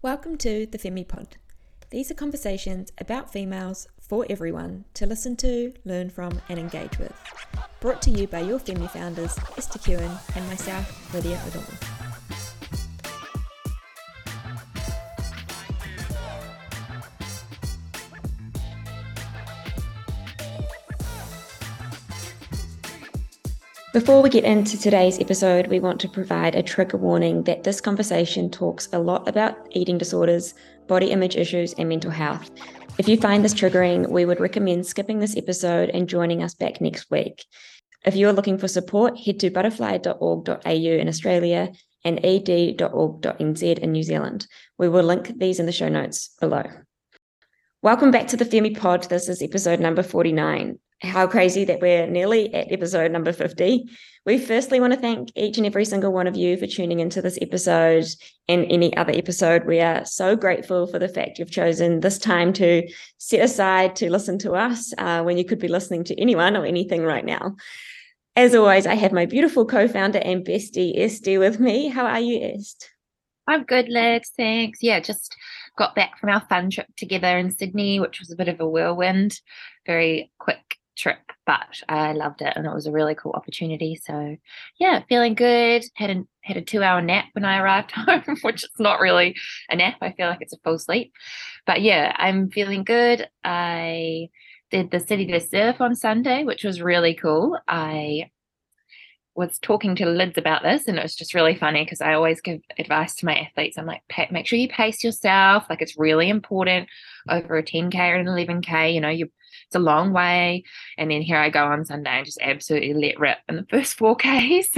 Welcome to the Femi Pod. These are conversations about females for everyone to listen to, learn from, and engage with. Brought to you by your Femi founders, Esther Kewen and myself, Lydia O'Donnell. Before we get into today's episode, we want to provide a trigger warning that this conversation talks a lot about eating disorders, body image issues, and mental health. If you find this triggering, we would recommend skipping this episode and joining us back next week. If you are looking for support, head to butterfly.org.au in Australia and ed.org.nz in New Zealand. We will link these in the show notes below. Welcome back to the Femi Pod. This is episode number 49 how crazy that we're nearly at episode number 50. We firstly want to thank each and every single one of you for tuning into this episode and any other episode. We are so grateful for the fact you've chosen this time to set aside to listen to us uh, when you could be listening to anyone or anything right now. As always, I have my beautiful co founder and bestie, Esty, with me. How are you, Est? I'm good, Lids. Thanks. Yeah, just got back from our fun trip together in Sydney, which was a bit of a whirlwind, very quick trip, but I loved it and it was a really cool opportunity. So yeah, feeling good. Had a had a two hour nap when I arrived home, which is not really a nap. I feel like it's a full sleep. But yeah, I'm feeling good. I did the city to surf on Sunday, which was really cool. I was talking to Lids about this, and it was just really funny because I always give advice to my athletes. I'm like, make sure you pace yourself. Like it's really important over a 10k or an 11k. You know, you it's a long way. And then here I go on Sunday and just absolutely let rip in the first four Ks.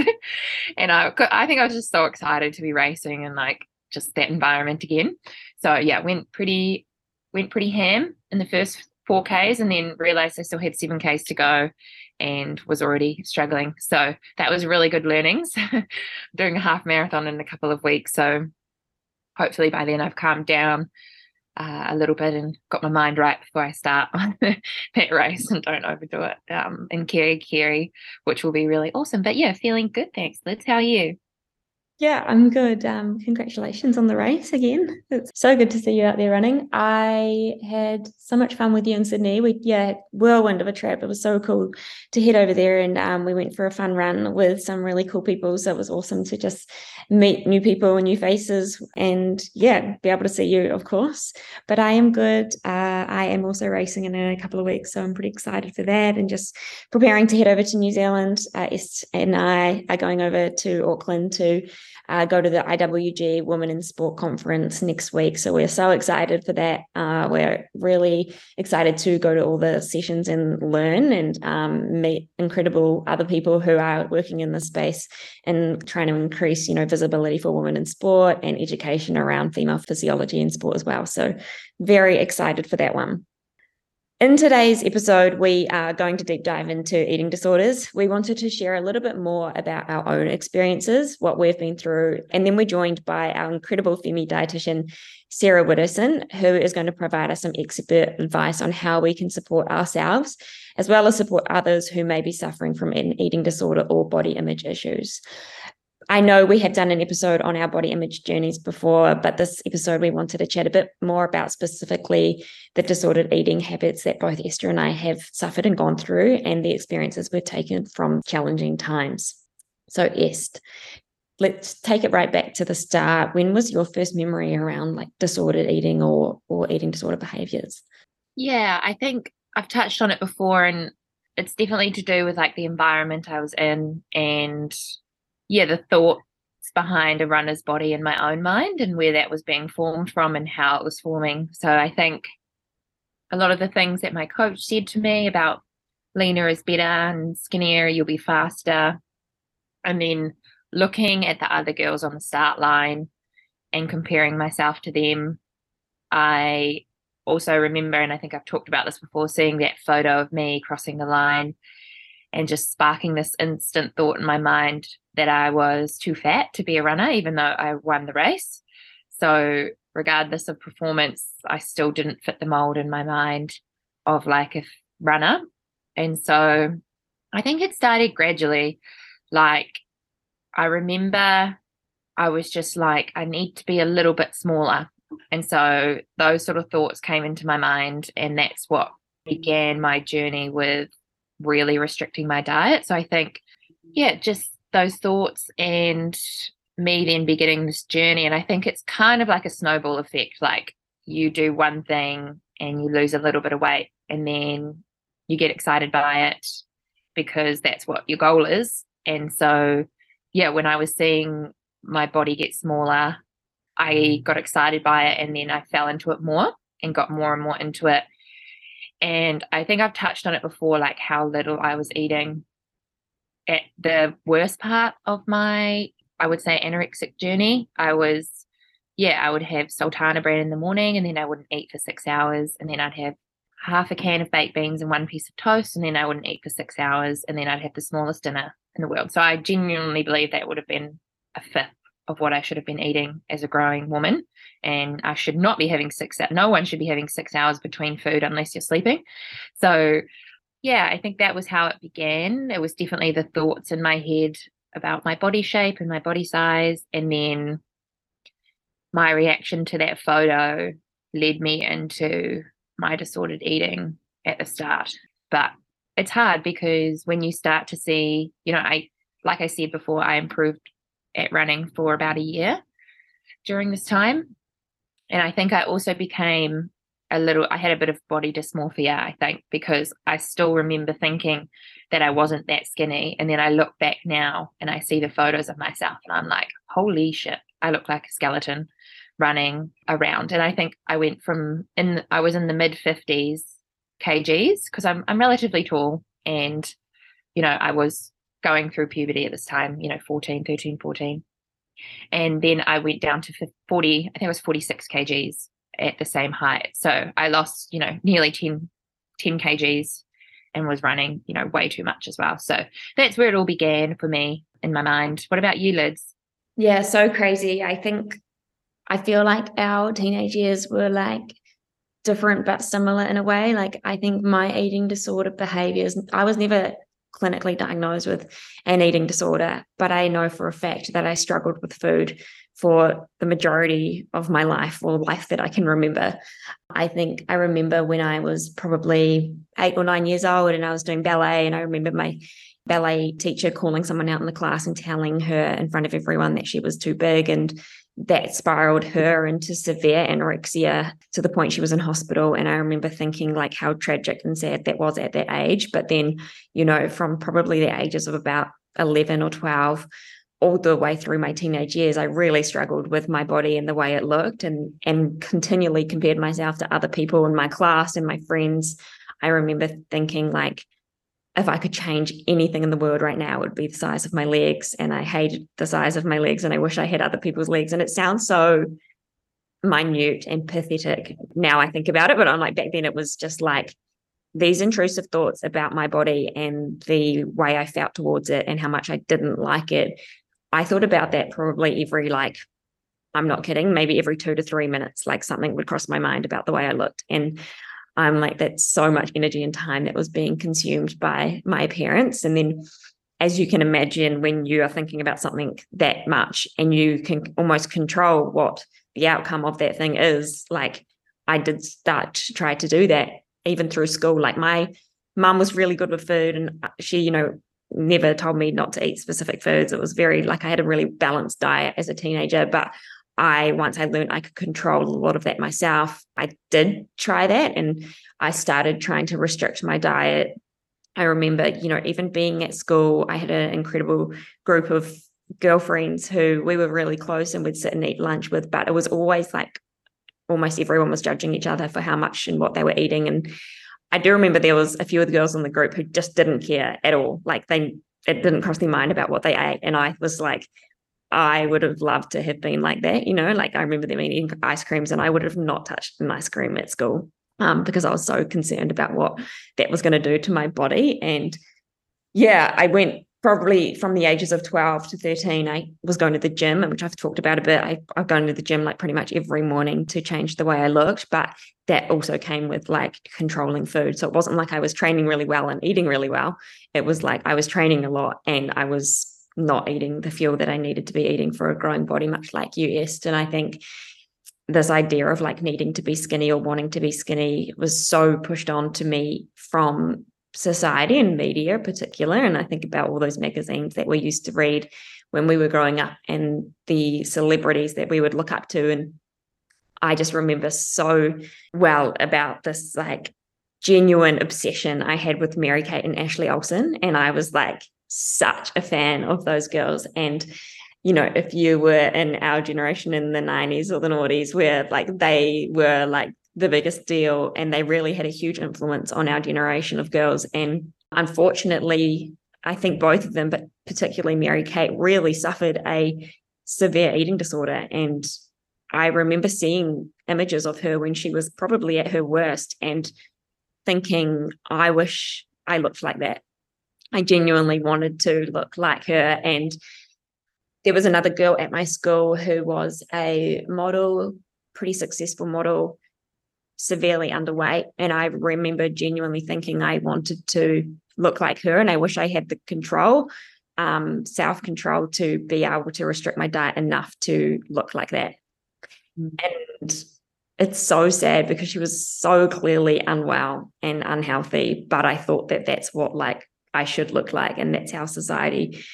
and I, I think I was just so excited to be racing and like just that environment again. So yeah, went pretty, went pretty ham in the first four Ks and then realized I still had seven Ks to go and was already struggling. So that was really good learnings. Doing a half marathon in a couple of weeks. So hopefully by then I've calmed down uh, a little bit and got my mind right before I start that race and don't overdo it. Um, and Kerikeri, which will be really awesome. But yeah, feeling good. Thanks, Lids. How are you? Yeah, I'm good. Um, congratulations on the race again. It's so good to see you out there running. I had so much fun with you in Sydney. We yeah, whirlwind of a trip. It was so cool to head over there, and um, we went for a fun run with some really cool people. So it was awesome to just meet new people and new faces, and yeah, be able to see you, of course. But I am good. Uh, I am also racing in a couple of weeks, so I'm pretty excited for that, and just preparing to head over to New Zealand. Uh, and I are going over to Auckland to uh, go to the IWG Women in Sport Conference next week. So we're so excited for that. Uh, we're really excited to go to all the sessions and learn and um, meet incredible other people who are working in the space and trying to increase, you know, visibility for women in sport and education around female physiology in sport as well. So very excited for that one. In today's episode, we are going to deep dive into eating disorders. We wanted to share a little bit more about our own experiences, what we've been through, and then we're joined by our incredible Femi dietitian, Sarah Widdowson, who is going to provide us some expert advice on how we can support ourselves, as well as support others who may be suffering from an eating disorder or body image issues. I know we have done an episode on our body image journeys before, but this episode we wanted to chat a bit more about specifically the disordered eating habits that both Esther and I have suffered and gone through and the experiences we've taken from challenging times. So, Est, let's take it right back to the start. When was your first memory around like disordered eating or or eating disorder behaviors? Yeah, I think I've touched on it before and it's definitely to do with like the environment I was in and yeah, the thoughts behind a runner's body in my own mind and where that was being formed from and how it was forming. So I think a lot of the things that my coach said to me about leaner is better and skinnier, you'll be faster. And then looking at the other girls on the start line and comparing myself to them, I also remember, and I think I've talked about this before, seeing that photo of me crossing the line and just sparking this instant thought in my mind that I was too fat to be a runner, even though I won the race. So, regardless of performance, I still didn't fit the mold in my mind of like a runner. And so, I think it started gradually. Like, I remember I was just like, I need to be a little bit smaller. And so those sort of thoughts came into my mind, and that's what began my journey with really restricting my diet. So I think, yeah, just those thoughts and me then beginning this journey. And I think it's kind of like a snowball effect. Like you do one thing and you lose a little bit of weight, and then you get excited by it because that's what your goal is. And so, yeah, when I was seeing my body get smaller, I mm. got excited by it and then I fell into it more and got more and more into it. And I think I've touched on it before, like how little I was eating at the worst part of my, I would say, anorexic journey. I was, yeah, I would have sultana bread in the morning and then I wouldn't eat for six hours. And then I'd have half a can of baked beans and one piece of toast. And then I wouldn't eat for six hours. And then I'd have the smallest dinner in the world. So I genuinely believe that would have been a fifth of what I should have been eating as a growing woman. And I should not be having six, no one should be having six hours between food unless you're sleeping. So, yeah, I think that was how it began. It was definitely the thoughts in my head about my body shape and my body size. And then my reaction to that photo led me into my disordered eating at the start. But it's hard because when you start to see, you know, I, like I said before, I improved at running for about a year during this time. And I think I also became a little, I had a bit of body dysmorphia, I think, because I still remember thinking that I wasn't that skinny. And then I look back now and I see the photos of myself and I'm like, holy shit, I look like a skeleton running around. And I think I went from in, I was in the mid 50s kgs because I'm, I'm relatively tall and, you know, I was going through puberty at this time, you know, 14, 13, 14. And then I went down to 40, I think it was 46 kgs at the same height. So I lost, you know, nearly 10, 10 kgs and was running, you know, way too much as well. So that's where it all began for me in my mind. What about you, Lids? Yeah, so crazy. I think I feel like our teenage years were like different but similar in a way. Like I think my eating disorder behaviors, I was never clinically diagnosed with an eating disorder, but I know for a fact that I struggled with food for the majority of my life or life that I can remember. I think I remember when I was probably eight or nine years old and I was doing ballet, and I remember my ballet teacher calling someone out in the class and telling her in front of everyone that she was too big and that spiraled her into severe anorexia to the point she was in hospital. And I remember thinking like how tragic and sad that was at that age. But then, you know, from probably the ages of about 11 or 12, all the way through my teenage years, I really struggled with my body and the way it looked and and continually compared myself to other people in my class and my friends. I remember thinking like, if I could change anything in the world right now, it would be the size of my legs. And I hated the size of my legs and I wish I had other people's legs. And it sounds so minute and pathetic now I think about it, but I'm like back then it was just like these intrusive thoughts about my body and the way I felt towards it and how much I didn't like it. I thought about that probably every like I'm not kidding, maybe every two to three minutes, like something would cross my mind about the way I looked. And I'm like, that's so much energy and time that was being consumed by my parents. And then, as you can imagine, when you are thinking about something that much and you can almost control what the outcome of that thing is, like I did start to try to do that even through school. Like my mum was really good with food and she, you know, never told me not to eat specific foods. It was very like I had a really balanced diet as a teenager, but I once I learned I could control a lot of that myself, I did try that and I started trying to restrict my diet. I remember, you know, even being at school, I had an incredible group of girlfriends who we were really close and we'd sit and eat lunch with, but it was always like almost everyone was judging each other for how much and what they were eating. And I do remember there was a few of the girls in the group who just didn't care at all. Like they it didn't cross their mind about what they ate. And I was like, I would have loved to have been like that, you know, like I remember them eating ice creams and I would have not touched an ice cream at school um, because I was so concerned about what that was going to do to my body. And yeah, I went probably from the ages of 12 to 13, I was going to the gym, which I've talked about a bit. I, I've gone to the gym like pretty much every morning to change the way I looked, but that also came with like controlling food. So it wasn't like I was training really well and eating really well. It was like I was training a lot and I was not eating the fuel that I needed to be eating for a growing body, much like you, Est. And I think this idea of like needing to be skinny or wanting to be skinny was so pushed on to me from society and media in particular. And I think about all those magazines that we used to read when we were growing up and the celebrities that we would look up to. And I just remember so well about this like genuine obsession I had with Mary Kate and Ashley Olsen. And I was like such a fan of those girls. And you know, if you were in our generation in the 90s or the noughties, where like they were like the biggest deal and they really had a huge influence on our generation of girls. And unfortunately, I think both of them, but particularly Mary Kate, really suffered a severe eating disorder. And I remember seeing images of her when she was probably at her worst and thinking, I wish I looked like that. I genuinely wanted to look like her. And there was another girl at my school who was a model, pretty successful model, severely underweight. And I remember genuinely thinking I wanted to look like her. And I wish I had the control, um, self control to be able to restrict my diet enough to look like that. Mm. And it's so sad because she was so clearly unwell and unhealthy. But I thought that that's what like I should look like. And that's how society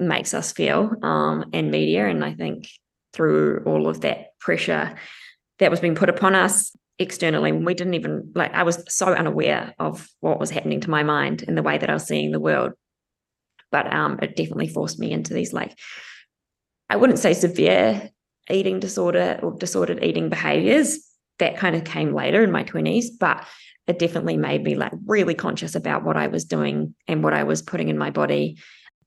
makes us feel um, and media. And I think through all of that pressure that was being put upon us externally, we didn't even like, I was so unaware of what was happening to my mind and the way that I was seeing the world. But um, it definitely forced me into these, like, I wouldn't say severe eating disorder or disordered eating behaviors. That kind of came later in my 20s, but it definitely made me like really conscious about what I was doing and what I was putting in my body.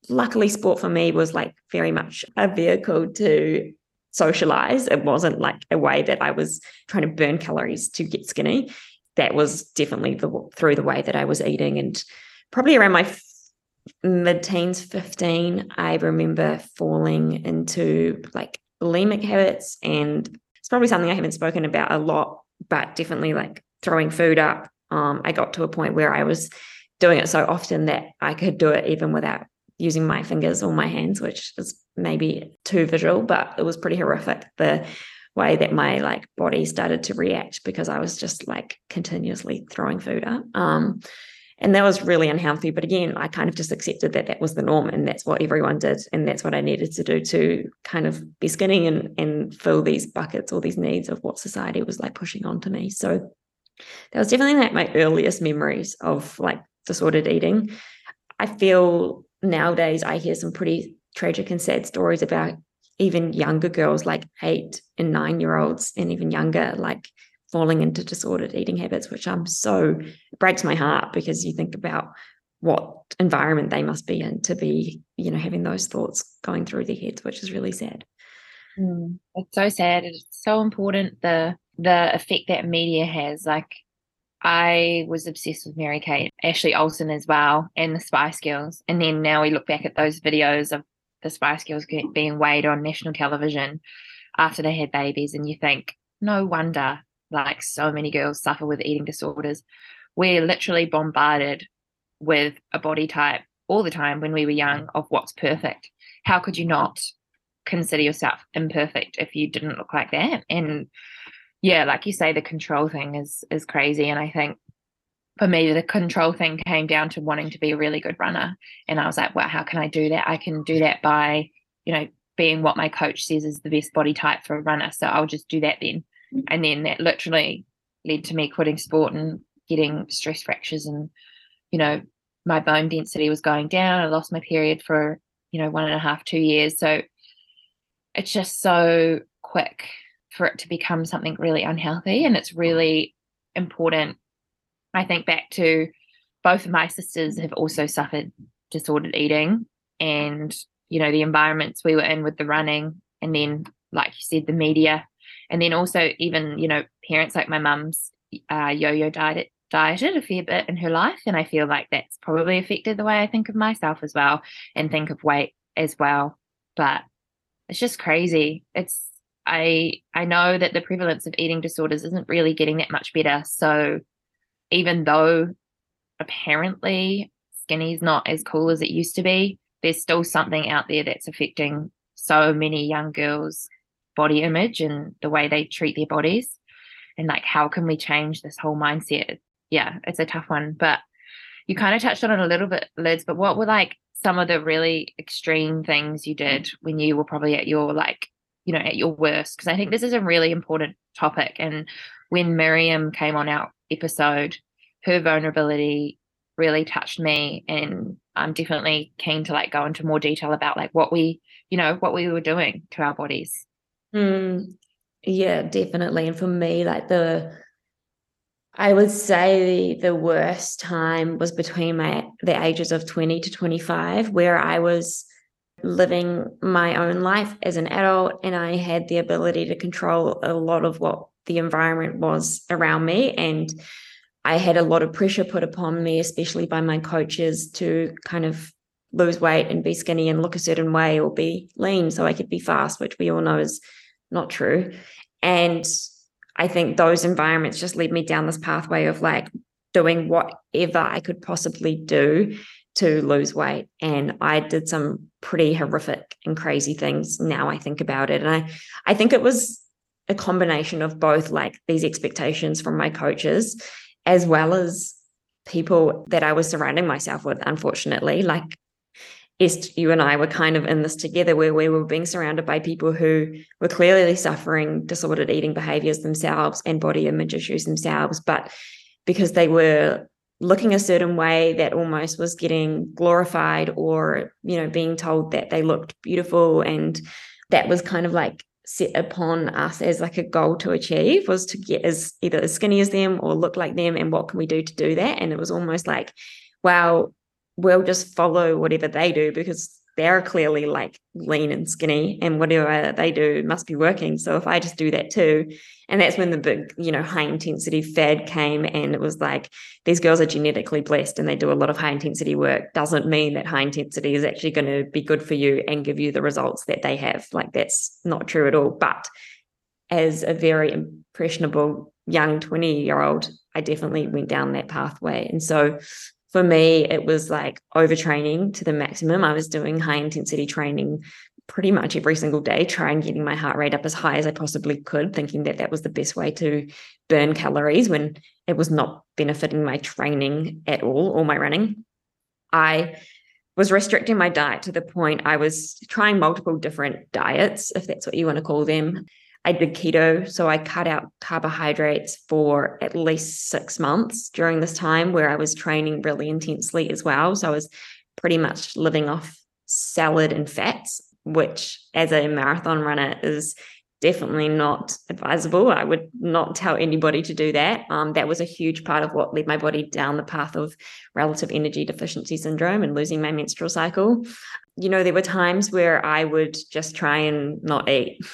Luckily sport for me was like very much a vehicle to socialize. It wasn't like a way that i was trying to burn calories to get skinny. That was definitely the through the way that i was eating. And probably around my mid-teens 15 i remember falling into like bulimic habits. And it's probably something i haven't spoken about a lot but definitely like throwing food up um, i got to a point where i was doing it so often that i could do it even without using my fingers or my hands, which is maybe too visual, but it was pretty horrific. The way that my like body started to react because I was just like continuously throwing food up. Um, and that was really unhealthy. But again, I kind of just accepted that that was the norm and that's what everyone did. And that's what I needed to do to kind of be skinny and, and fill these buckets or these needs of what society was like pushing onto me. So that was definitely like my earliest memories of like disordered eating. I feel nowadays I hear some pretty tragic and sad stories about even younger girls, like eight and nine year olds, and even younger, like falling into disordered eating habits, which I'm so breaks my heart because you think about what environment they must be in to be, you know, having those thoughts going through their heads, which is really sad. Mm, it's so sad. It's so important the the effect that media has. Like I was obsessed with Mary Kate, Ashley Olsen as well, and the Spice Girls. And then now we look back at those videos of the Spice Girls being weighed on national television after they had babies, and you think, no wonder like so many girls suffer with eating disorders. We're literally bombarded with a body type all the time when we were young of what's perfect. How could you not consider yourself imperfect if you didn't look like that? And yeah, like you say, the control thing is is crazy. And I think for me, the control thing came down to wanting to be a really good runner. And I was like, well, how can I do that? I can do that by, you know, being what my coach says is the best body type for a runner. So I'll just do that then. Mm. And then that literally led to me quitting sport and getting stress fractures and, you know, my bone density was going down. I lost my period for, you know, one and a half, two years. So it's just so quick for it to become something really unhealthy. And it's really important. I think back to both of my sisters have also suffered disordered eating and, you know, the environments we were in with the running and then, like you said, the media. And then also even, you know, parents like my mum's uh, yo-yo dieted, dieted a fair bit in her life. And I feel like that's probably affected the way I think of myself as well and think of weight as well. But it's just crazy. It's I I know that the prevalence of eating disorders isn't really getting that much better. So even though apparently skinny is not as cool as it used to be, there's still something out there that's affecting so many young girls body image and the way they treat their bodies and like how can we change this whole mindset yeah it's a tough one but you kind of touched on it a little bit lids but what were like some of the really extreme things you did when you were probably at your like you know at your worst because i think this is a really important topic and when miriam came on our episode her vulnerability really touched me and i'm definitely keen to like go into more detail about like what we you know what we were doing to our bodies. Mm, yeah definitely and for me like the I would say the, the worst time was between my the ages of 20 to 25, where I was living my own life as an adult and I had the ability to control a lot of what the environment was around me. And I had a lot of pressure put upon me, especially by my coaches, to kind of lose weight and be skinny and look a certain way or be lean so I could be fast, which we all know is not true. And I think those environments just led me down this pathway of like doing whatever I could possibly do to lose weight. And I did some pretty horrific and crazy things now I think about it. And I, I think it was a combination of both like these expectations from my coaches as well as people that I was surrounding myself with, unfortunately. Like Est, you and I were kind of in this together where we were being surrounded by people who were clearly suffering disordered eating behaviors themselves and body image issues themselves, but because they were looking a certain way that almost was getting glorified or, you know, being told that they looked beautiful. And that was kind of like set upon us as like a goal to achieve was to get as either as skinny as them or look like them. And what can we do to do that? And it was almost like, wow, we'll just follow whatever they do because they're clearly like lean and skinny and whatever they do must be working. So if i just do that too and that's when the big you know high intensity fad came and it was like these girls are genetically blessed and they do a lot of high intensity work doesn't mean that high intensity is actually going to be good for you and give you the results that they have. Like that's not true at all. But as a very impressionable young 20 year old i definitely went down that pathway. And so for me, it was like overtraining to the maximum. I was doing high intensity training pretty much every single day, trying getting my heart rate up as high as I possibly could, thinking that that was the best way to burn calories when it was not benefiting my training at all or my running. I was restricting my diet to the point I was trying multiple different diets, if that's what you want to call them. I did keto. So I cut out carbohydrates for at least six months during this time where I was training really intensely as well. So I was pretty much living off salad and fats, which as a marathon runner is definitely not advisable. I would not tell anybody to do that. Um, that was a huge part of what led my body down the path of relative energy deficiency syndrome and losing my menstrual cycle. You know, there were times where I would just try and not eat.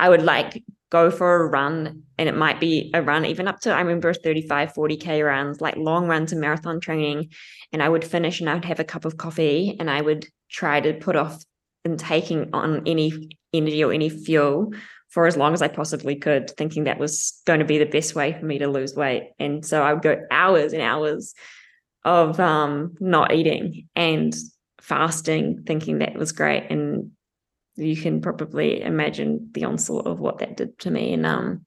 I would like go for a run and it might be a run even up to I remember 35 40k runs like long runs and marathon training. And I would finish and I would have a cup of coffee and I would try to put off and taking on any energy or any fuel for as long as I possibly could thinking that was going to be the best way for me to lose weight. And so I would go hours and hours of um not eating and fasting thinking that was great. And you can probably imagine the onslaught of what that did to me. And um,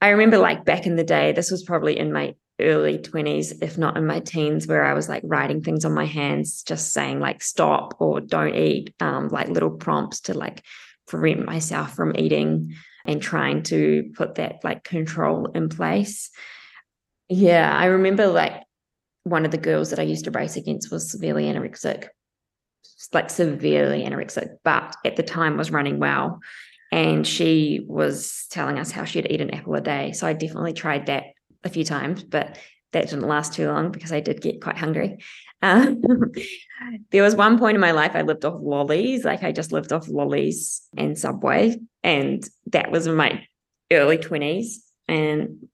I remember like back in the day, this was probably in my early 20s, if not in my teens, where I was like writing things on my hands, just saying like stop or don't eat, um, like little prompts to like prevent myself from eating and trying to put that like control in place. Yeah, I remember like one of the girls that I used to race against was severely anorexic like severely anorexic, but at the time was running well. And she was telling us how she'd eat an apple a day. So I definitely tried that a few times, but that didn't last too long because I did get quite hungry. Um, there was one point in my life I lived off lollies, like I just lived off lollies and Subway, and that was in my early 20s. And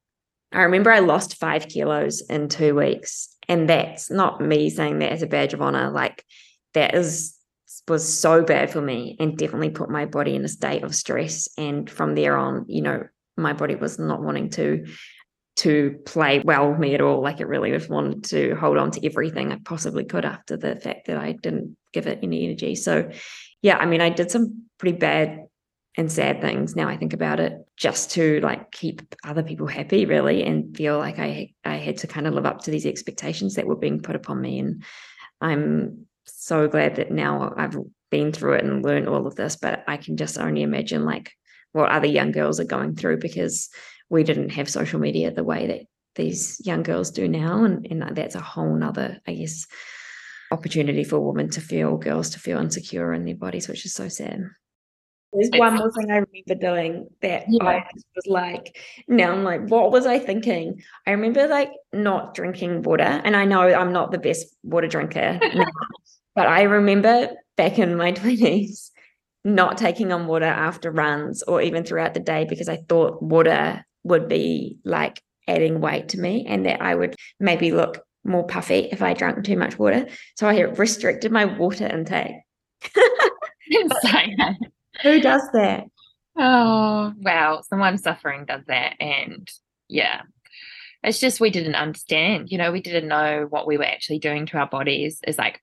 I remember I lost five kilos in two weeks. And that's not me saying that as a badge of honor. Like that is was so bad for me and definitely put my body in a state of stress. And from there on you know my body was not wanting to to play well with me at all. Like it really just wanted to hold on to everything i possibly could after the fact that i didn't give it any energy. So yeah i mean i did some pretty bad and sad things now i think about it just to like keep other people happy really and feel like i i had to kind of live up to these expectations that were being put upon me. And i'm so glad that now i've been through it and learned all of this but i can just only imagine like what other young girls are going through because we didn't have social media the way that these young girls do now and, and that's a whole nother i guess opportunity for women to feel girls to feel insecure in their bodies which is so sad there's one more thing I remember doing that yeah. I was like, now I'm like, what was I thinking? I remember like not drinking water, and I know I'm not the best water drinker, but I remember back in my 20s not taking on water after runs or even throughout the day because I thought water would be like adding weight to me and that I would maybe look more puffy if I drank too much water. So I restricted my water intake. Who does that? Oh, wow. Someone suffering does that. And yeah, it's just we didn't understand. You know, we didn't know what we were actually doing to our bodies is like,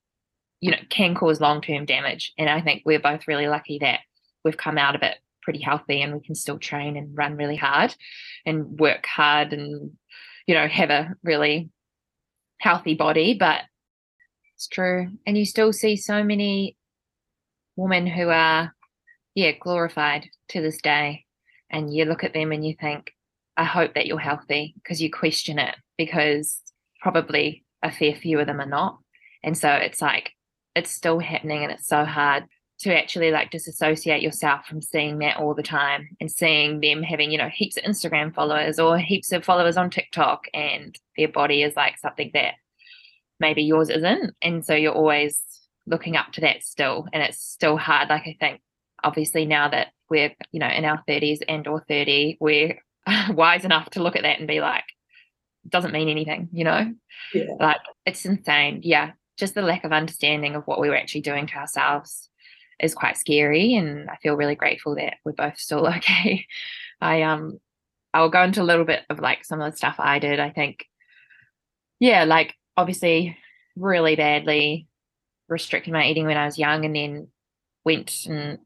you know, can cause long term damage. And I think we're both really lucky that we've come out of it pretty healthy and we can still train and run really hard and work hard and, you know, have a really healthy body. But it's true. And you still see so many women who are yeah, glorified to this day. And you look at them and you think, I hope that you're healthy because you question it because probably a fair few of them are not. And so it's like, it's still happening and it's so hard to actually like disassociate yourself from seeing that all the time and seeing them having, you know, heaps of Instagram followers or heaps of followers on TikTok and their body is like something that maybe yours isn't. And so you're always looking up to that still. And it's still hard. Like I think obviously now that we're you know in our 30s and or 30 we're wise enough to look at that and be like doesn't mean anything you know yeah. like it's insane yeah just the lack of understanding of what we were actually doing to ourselves is quite scary and i feel really grateful that we're both still okay i um i'll go into a little bit of like some of the stuff i did i think yeah like obviously really badly restricted my eating when i was young and then went and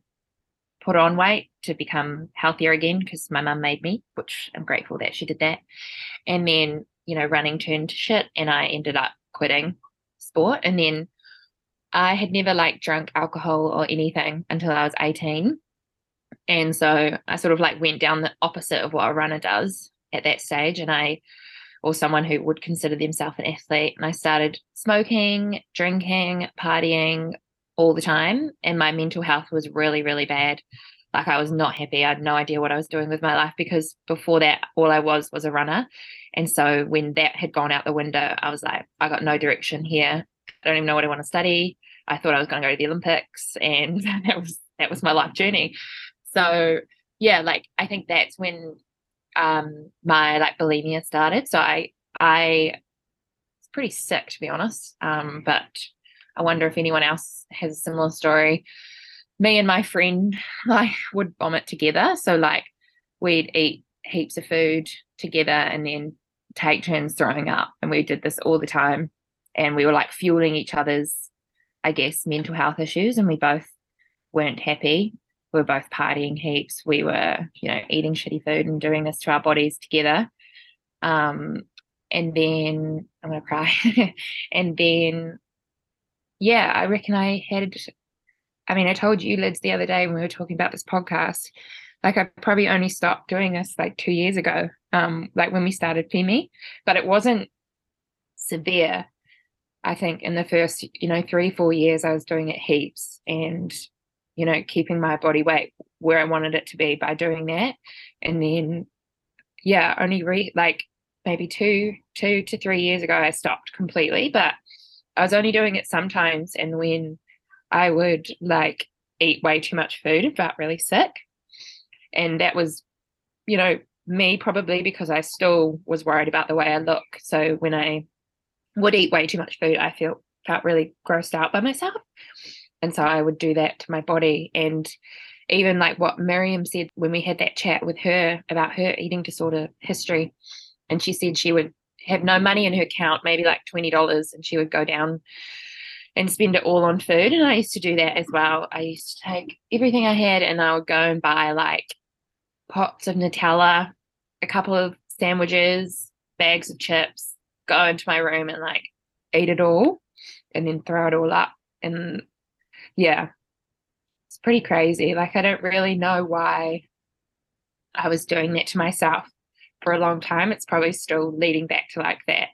put on weight to become healthier again because my mum made me, which I'm grateful that she did that. And then, you know, running turned to shit and I ended up quitting sport. And then I had never like drunk alcohol or anything until I was 18. And so I sort of like went down the opposite of what a runner does at that stage. And I, or someone who would consider themselves an athlete, and I started smoking, drinking, partying, all the time and my mental health was really really bad like i was not happy i had no idea what i was doing with my life because before that all i was was a runner and so when that had gone out the window i was like i got no direction here. I don't even know what i want to study. I thought i was going to go to the olympics and that was that was my life journey. So yeah like i think that's when um my like bulimia started. So i i was pretty sick to be honest. Um but I wonder if anyone else has a similar story. Me and my friend like would vomit together. So like we'd eat heaps of food together and then take turns throwing up. And we did this all the time. And we were like fueling each other's, I guess, mental health issues. And we both weren't happy. We were both partying heaps. We were, you know, eating shitty food and doing this to our bodies together. Um, and then I'm gonna cry. and then yeah, I reckon I had, I mean, I told you, Lids, the other day when we were talking about this podcast, like I probably only stopped doing this like two years ago, um, like when we started FEMI, but it wasn't severe. I think in the first, you know, three, four years, I was doing it heaps and, you know, keeping my body weight where I wanted it to be by doing that. And then, yeah, only re like maybe two, two to three years ago, I stopped completely. But I was only doing it sometimes, and when I would like eat way too much food and felt really sick. And that was, you know, me probably because I still was worried about the way I look. So when I would eat way too much food, I felt felt really grossed out by myself. And so I would do that to my body. And even like what Miriam said when we had that chat with her about her eating disorder history, and she said she would have no money in her account, maybe like $20, and she would go down and spend it all on food. And I used to do that as well. I used to take everything I had and I would go and buy like pots of Nutella, a couple of sandwiches, bags of chips, go into my room and like eat it all and then throw it all up. And yeah, it's pretty crazy. Like, I don't really know why I was doing that to myself for a long time. It's probably still leading back to like that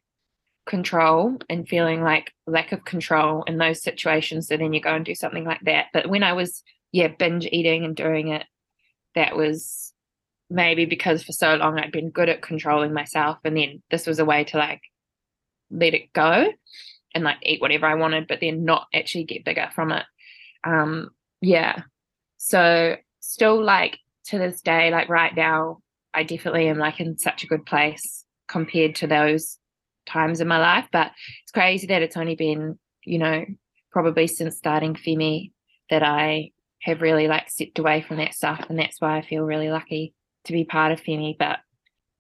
control and feeling like lack of control in those situations. So then you go and do something like that. But when I was, yeah, binge eating and doing it, that was maybe because for so long I'd been good at controlling myself. And then this was a way to like let it go and like eat whatever I wanted, but then not actually get bigger from it. Um, yeah. So still like to this day, like right now, I definitely am like in such a good place compared to those times in my life. But it's crazy that it's only been, you know, probably since starting Femi that I have really like stepped away from that stuff. And that's why I feel really lucky to be part of Femi. But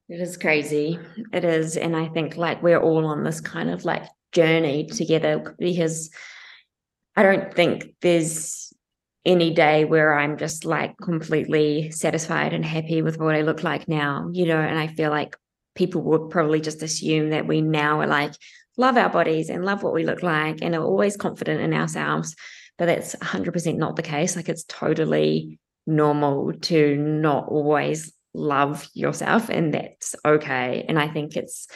it is crazy. It is. And I think like we're all on this kind of like journey together because I don't think there's any day where I'm just like completely satisfied and happy with what I look like now, you know, and I feel like people would probably just assume that we now are like love our bodies and love what we look like and are always confident in ourselves but that's 100% not the case like it's totally normal to not always love yourself and that's okay. And i think it's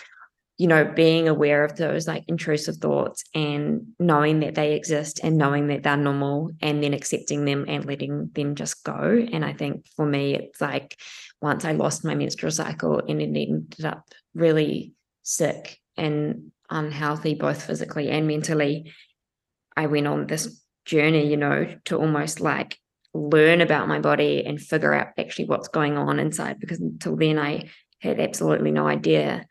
you know being aware of those like intrusive thoughts and knowing that they exist and knowing that they're normal and then accepting them and letting them just go. And i think for me it's like once I lost my menstrual cycle and it ended up really sick and unhealthy, both physically and mentally, I went on this journey, you know, to almost like learn about my body and figure out actually what's going on inside. Because until then, I had absolutely no idea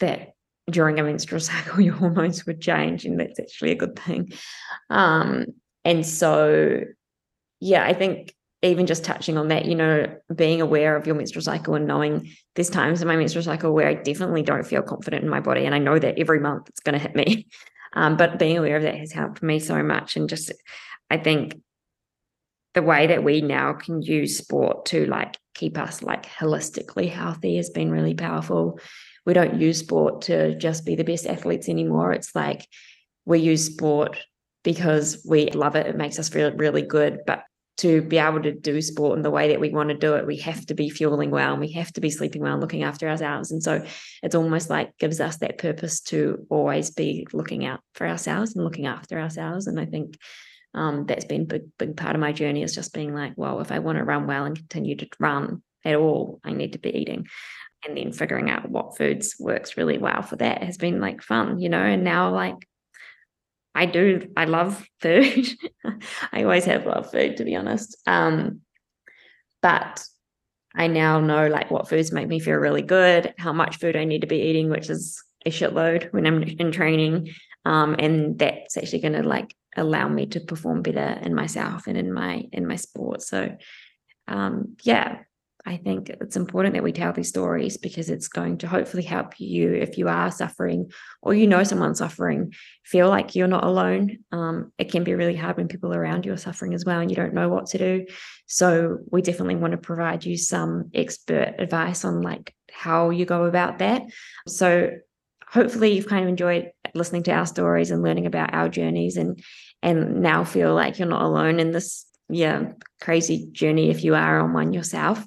that during a menstrual cycle, your hormones would change, and that's actually a good thing. Um, and so, yeah, I think even just touching on that, you know, being aware of your menstrual cycle and knowing there's times in my menstrual cycle where I definitely don't feel confident in my body. And I know that every month it's going to hit me. Um, but being aware of that has helped me so much. And just, I think the way that we now can use sport to like keep us like holistically healthy has been really powerful. We don't use sport to just be the best athletes anymore. It's like we use sport because we love it. It makes us feel really good. But to be able to do sport in the way that we want to do it, we have to be fueling well and we have to be sleeping well and looking after ourselves. And so it's almost like gives us that purpose to always be looking out for ourselves and looking after ourselves. And I think um, that's been big, big part of my journey is just being like, well, if I want to run well and continue to run at all, I need to be eating. And then figuring out what foods works really well for that has been like fun, you know. And now, like, I do. I love food. I always have loved food, to be honest. Um, but I now know like what foods make me feel really good, how much food I need to be eating, which is a shitload when I'm in training. Um, and that's actually going to like allow me to perform better in myself and in my in my sport. So, um, yeah, I think it's important that we tell these stories because it's going to hopefully help you if you are suffering or you know someone suffering, feel like you're not alone. Um, it can be really hard when people around you are suffering as well and you don't know what to do. So we definitely want to provide you some expert advice on like how you go about that. So hopefully you've kind of enjoyed listening to our stories and learning about our journeys and and now feel like you're not alone in this yeah, crazy journey if you are on one yourself.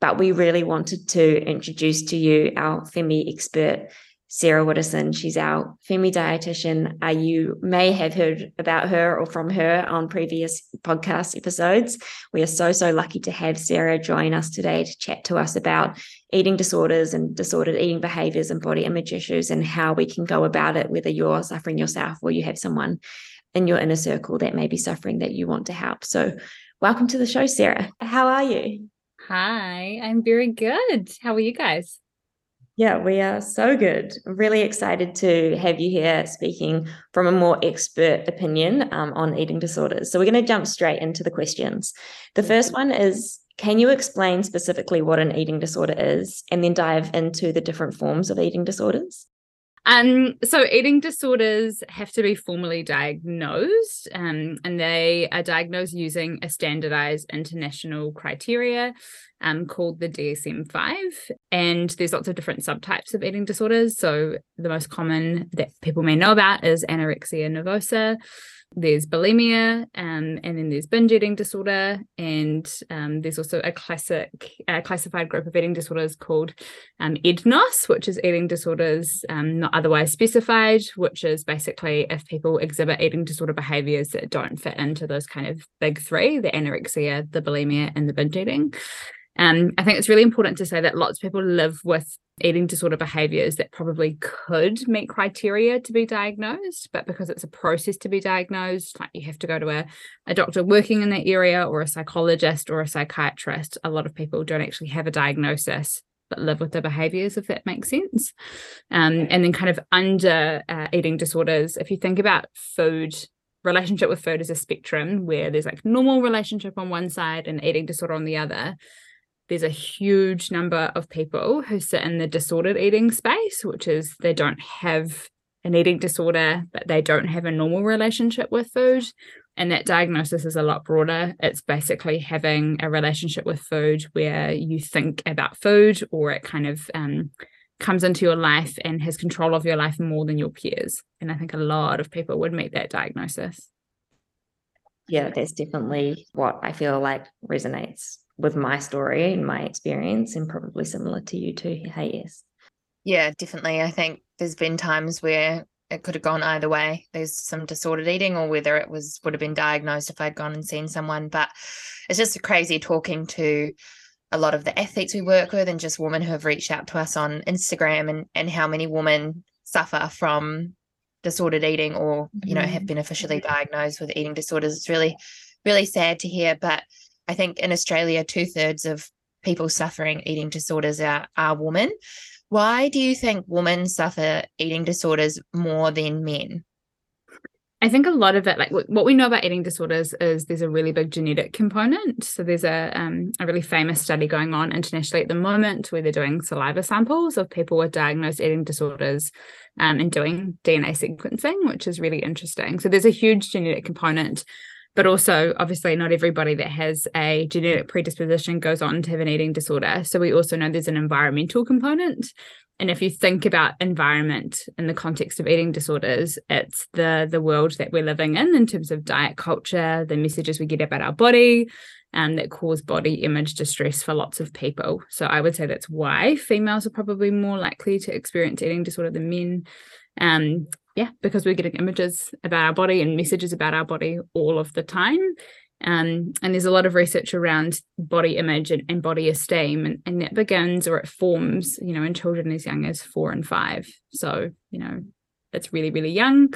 But we really wanted to introduce to you our Femi expert, Sarah Widdowson. She's our Femi dietitian. Uh, you may have heard about her or from her on previous podcast episodes. We are so, so lucky to have Sarah join us today to chat to us about eating disorders and disordered eating behaviors and body image issues and how we can go about it, whether you're suffering yourself or you have someone in your inner circle that may be suffering that you want to help. So, welcome to the show, Sarah. How are you? Hi, I'm very good. How are you guys? Yeah, we are so good. Really excited to have you here speaking from a more expert opinion um, on eating disorders. So, we're going to jump straight into the questions. The first one is Can you explain specifically what an eating disorder is and then dive into the different forms of eating disorders? Um, so eating disorders have to be formally diagnosed, um, and they are diagnosed using a standardized international criteria um, called the DSM-5. And there's lots of different subtypes of eating disorders. So the most common that people may know about is anorexia nervosa there's bulimia, um, and then there's binge eating disorder, and um, there's also a classic uh, classified group of eating disorders called um, EDNOS, which is eating disorders um, not otherwise specified, which is basically if people exhibit eating disorder behaviors that don't fit into those kind of big three: the anorexia, the bulimia, and the binge eating. Um, I think it's really important to say that lots of people live with eating disorder behaviors that probably could meet criteria to be diagnosed, but because it's a process to be diagnosed, like you have to go to a, a doctor working in that area or a psychologist or a psychiatrist, a lot of people don't actually have a diagnosis but live with the behaviors if that makes sense. Um, and then kind of under uh, eating disorders if you think about food relationship with food as a spectrum where there's like normal relationship on one side and eating disorder on the other there's a huge number of people who sit in the disordered eating space, which is they don't have an eating disorder, but they don't have a normal relationship with food. And that diagnosis is a lot broader. It's basically having a relationship with food where you think about food or it kind of um, comes into your life and has control of your life more than your peers. And I think a lot of people would meet that diagnosis. Yeah, that's definitely what I feel like resonates with my story and my experience, and probably similar to you too. Hey, yes. Yeah, definitely. I think there's been times where it could have gone either way. There's some disordered eating, or whether it was would have been diagnosed if I'd gone and seen someone. But it's just crazy talking to a lot of the athletes we work with, and just women who have reached out to us on Instagram, and and how many women suffer from disordered eating, or you know have mm-hmm. been officially diagnosed with eating disorders. It's really, really sad to hear, but I think in Australia, two thirds of people suffering eating disorders are, are women. Why do you think women suffer eating disorders more than men? I think a lot of it, like what we know about eating disorders, is there's a really big genetic component. So there's a um, a really famous study going on internationally at the moment where they're doing saliva samples of people with diagnosed eating disorders um, and doing DNA sequencing, which is really interesting. So there's a huge genetic component but also obviously not everybody that has a genetic predisposition goes on to have an eating disorder. So we also know there's an environmental component. And if you think about environment in the context of eating disorders it's the the world that we're living in in terms of diet culture the messages we get about our body um, that cause body image distress for lots of people. So i would say that's why females are probably more likely to experience eating disorder than men. Um, yeah, because we're getting images about our body and messages about our body all of the time. Um, and there's a lot of research around body image and, and body esteem, and, and that begins or it forms, you know, in children as young as four and five. So, you know, it's really, really young.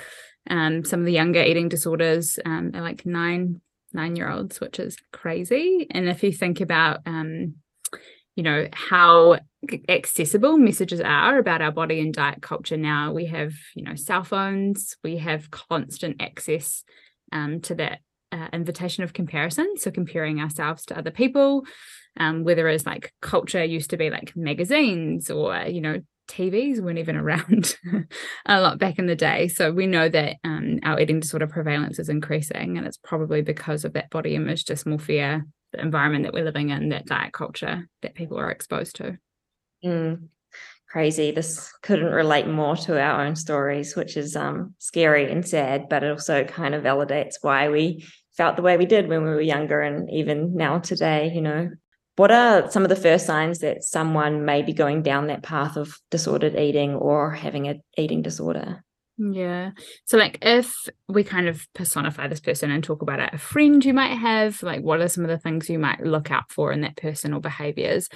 Um, some of the younger eating disorders um, are like nine, nine year olds, which is crazy. And if you think about, um, you know, how accessible messages are about our body and diet culture now. We have, you know, cell phones, we have constant access um, to that uh, invitation of comparison. So comparing ourselves to other people, um, whether it's like culture used to be like magazines or, you know, TVs weren't even around a lot back in the day. So we know that um, our eating disorder prevalence is increasing, and it's probably because of that body image dysmorphia, the environment that we're living in, that diet culture that people are exposed to. Mm, crazy. This couldn't relate more to our own stories, which is um, scary and sad, but it also kind of validates why we felt the way we did when we were younger and even now today, you know. What are some of the first signs that someone may be going down that path of disordered eating or having an eating disorder? Yeah. So, like, if we kind of personify this person and talk about a friend you might have, like, what are some of the things you might look out for in that person or behaviors?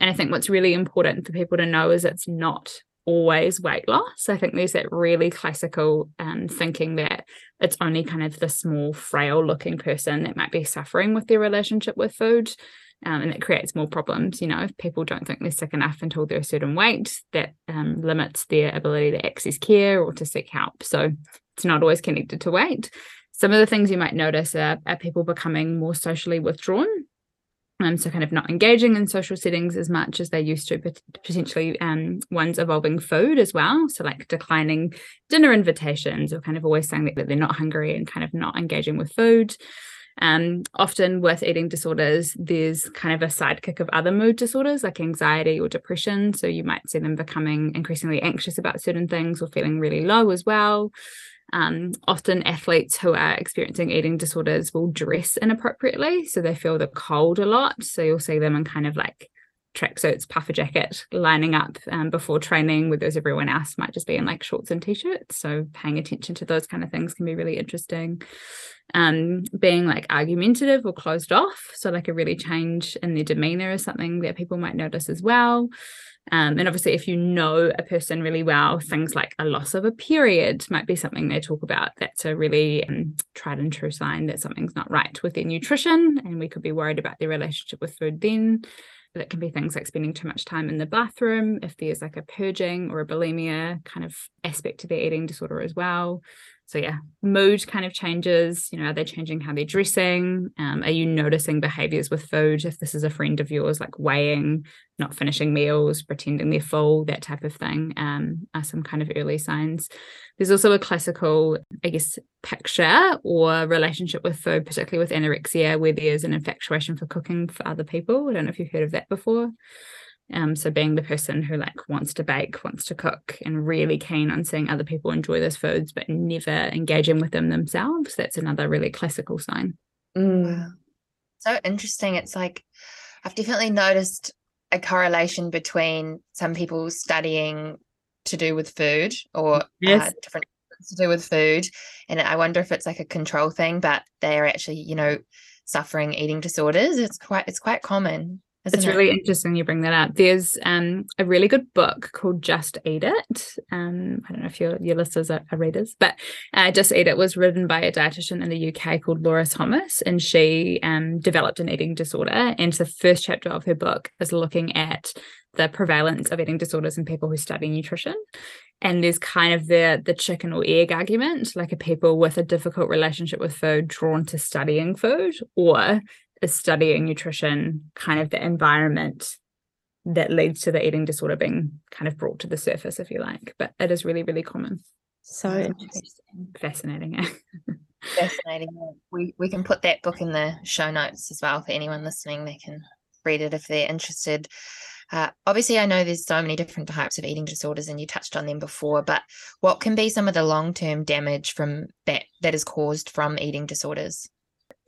And I think what's really important for people to know is it's not always weight loss. I think there's that really classical um, thinking that it's only kind of the small, frail looking person that might be suffering with their relationship with food um, and it creates more problems. You know, if people don't think they're sick enough until they're a certain weight, that um, limits their ability to access care or to seek help. So it's not always connected to weight. Some of the things you might notice are, are people becoming more socially withdrawn. Um, so kind of not engaging in social settings as much as they used to, but potentially um, ones involving food as well. So like declining dinner invitations or kind of always saying that, that they're not hungry and kind of not engaging with food. Um, often with eating disorders, there's kind of a sidekick of other mood disorders like anxiety or depression. So you might see them becoming increasingly anxious about certain things or feeling really low as well. Um, often athletes who are experiencing eating disorders will dress inappropriately. So they feel the cold a lot. So you'll see them in kind of like tracksuits, puffer jacket, lining up um, before training, whereas everyone else might just be in like shorts and t-shirts. So paying attention to those kind of things can be really interesting um, being like argumentative or closed off. So, like a really change in their demeanor is something that people might notice as well. Um, and obviously, if you know a person really well, things like a loss of a period might be something they talk about. That's a really um, tried and true sign that something's not right with their nutrition. And we could be worried about their relationship with food then. That can be things like spending too much time in the bathroom, if there's like a purging or a bulimia kind of aspect to their eating disorder as well so yeah mood kind of changes you know are they changing how they're dressing? Um, are you noticing behaviors with food? If this is a friend of yours like weighing not finishing meals pretending they're full that type of thing um, are some kind of early signs. There's also a classical i guess picture or relationship with food particularly with anorexia where there's an infatuation for cooking for other people. I don't know if you've heard of that before um, so being the person who like wants to bake, wants to cook, and really keen on seeing other people enjoy those foods, but never engaging with them themselves. That's another really classical sign. Mm. So interesting. It's like I've definitely noticed a correlation between some people studying to do with food or uh, yes. uh, different to do with food, and I wonder if it's like a control thing, but they are actually, you know, suffering eating disorders. It's quite it's quite common it's really interesting you bring that up. There's um, a really good book called Just Eat It. Um, I don't know if your, your listeners are, are readers, but uh, Just Eat It was written by a dietitian in the UK called Laura Thomas, and she um, developed an eating disorder. And the first chapter of her book is looking at the prevalence of eating disorders in people who study nutrition. And there's kind of the the chicken or egg argument, like a people with a difficult relationship with food drawn to studying food, or is studying nutrition kind of the environment that leads to the eating disorder being kind of brought to the surface, if you like. But it is really, really common. So interesting. Fascinating. Fascinating. We we can put that book in the show notes as well for anyone listening. They can read it if they're interested. Uh, obviously, I know there's so many different types of eating disorders, and you touched on them before. But what can be some of the long-term damage from that that is caused from eating disorders?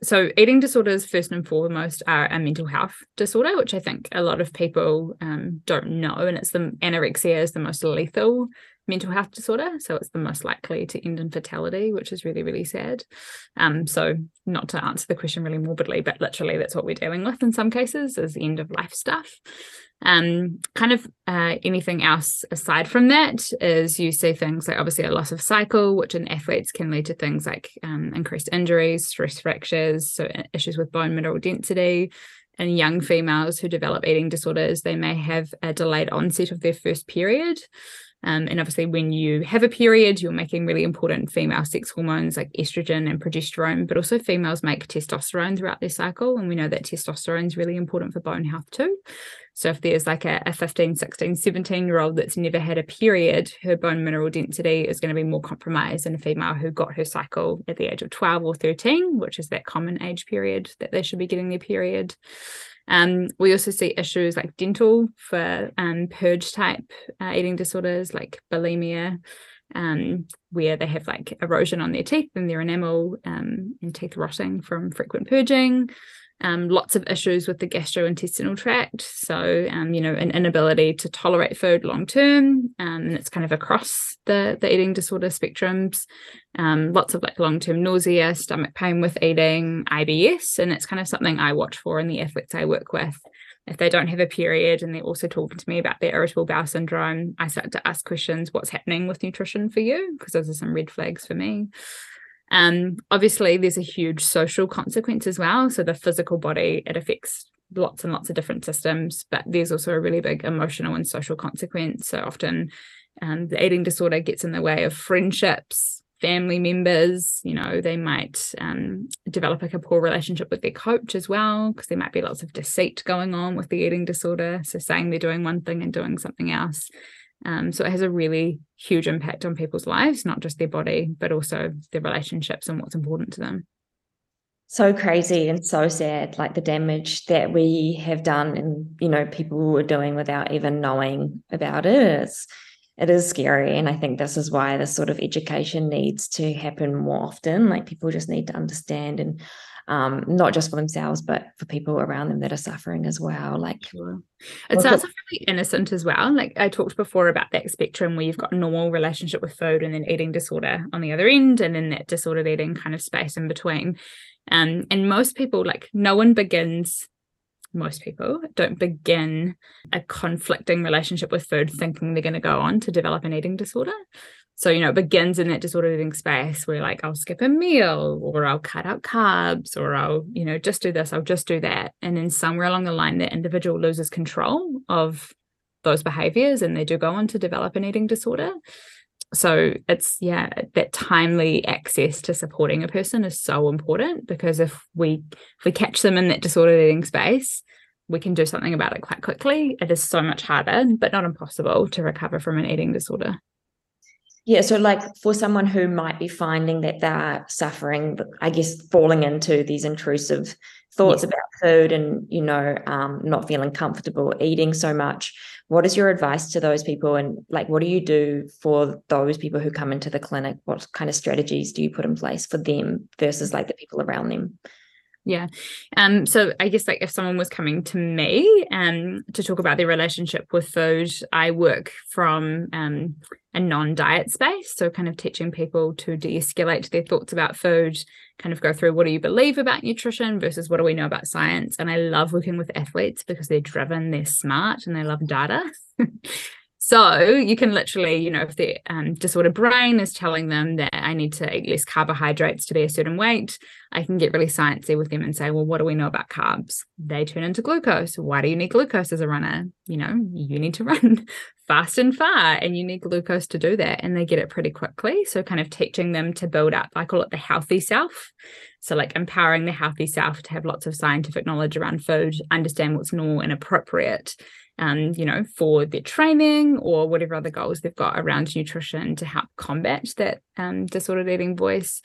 So eating disorders first and foremost are a mental health disorder which i think a lot of people um, don't know and it's the anorexia is the most lethal mental health disorder so it's the most likely to end in fatality which is really really sad um, so not to answer the question really morbidly but literally that's what we're dealing with in some cases is end of life stuff um, kind of uh, anything else aside from that is you see things like obviously a loss of cycle, which in athletes can lead to things like um, increased injuries, stress fractures, so uh, issues with bone mineral density. In young females who develop eating disorders, they may have a delayed onset of their first period. Um, and obviously, when you have a period, you're making really important female sex hormones like estrogen and progesterone, but also females make testosterone throughout their cycle. And we know that testosterone is really important for bone health too. So if there's like a, a 15, 16, 17 year old that's never had a period, her bone mineral density is going to be more compromised than a female who got her cycle at the age of 12 or 13, which is that common age period that they should be getting their period. Um, we also see issues like dental for um, purge type uh, eating disorders like bulimia, um, where they have like erosion on their teeth and their enamel um, and teeth rotting from frequent purging um, lots of issues with the gastrointestinal tract. So, um, you know, an inability to tolerate food long term. Um, and it's kind of across the, the eating disorder spectrums. Um, lots of like long term nausea, stomach pain with eating, IBS. And it's kind of something I watch for in the athletes I work with. If they don't have a period and they're also talking to me about their irritable bowel syndrome, I start to ask questions what's happening with nutrition for you? Because those are some red flags for me. Um, obviously, there's a huge social consequence as well. So the physical body it affects lots and lots of different systems, but there's also a really big emotional and social consequence. So often, um, the eating disorder gets in the way of friendships, family members you know they might um, develop like a poor relationship with their coach as well because there might be lots of deceit going on with the eating disorder so saying they're doing one thing and doing something else um, so it has a really huge impact on people's lives not just their body but also their relationships and what's important to them. So crazy and so sad like the damage that we have done and you know people were doing without even knowing about it. It's it is scary and i think this is why this sort of education needs to happen more often. Like people just need to understand and um, not just for themselves but for people around them that are suffering as well like sure. it sounds really innocent as well like i talked before about that spectrum where you've got normal relationship with food and then eating disorder on the other end and then that disordered eating kind of space in between um, and most people like no one begins most people don't begin a conflicting relationship with food thinking they're going to go on to develop an eating disorder. So, you know, it begins in that disordered eating space where, like, I'll skip a meal or I'll cut out carbs or I'll, you know, just do this, I'll just do that. And then somewhere along the line, the individual loses control of those behaviors and they do go on to develop an eating disorder. So it's yeah that timely access to supporting a person is so important because if we if we catch them in that disordered eating space we can do something about it quite quickly. It is so much harder but not impossible to recover from an eating disorder yeah so like for someone who might be finding that they're suffering i guess falling into these intrusive thoughts yeah. about food and you know um, not feeling comfortable eating so much what is your advice to those people? And like what do you do for those people who come into the clinic? What kind of strategies do you put in place for them versus like the people around them yeah. Um so i guess like if someone was coming to me um to talk about their relationship with food i work from um a non-diet space so kind of teaching people to de-escalate their thoughts about food kind of go through what do you believe about nutrition versus what do we know about science? And i love working with athletes because they're driven they're smart and they love data So you can literally, you know, if the um, disordered brain is telling them that I need to eat less carbohydrates to be a certain weight, I can get really sciencey with them and say, well, what do we know about carbs? They turn into glucose. Why do you need glucose as a runner? You know, you need to run fast and far and you need glucose to do that. And they get it pretty quickly. So kind of teaching them to build up, I call it the healthy self. So, like empowering the healthy self to have lots of scientific knowledge around food, understand what's normal and appropriate, um, you know, for their training or whatever other goals they've got around nutrition to help combat that um, disordered eating voice.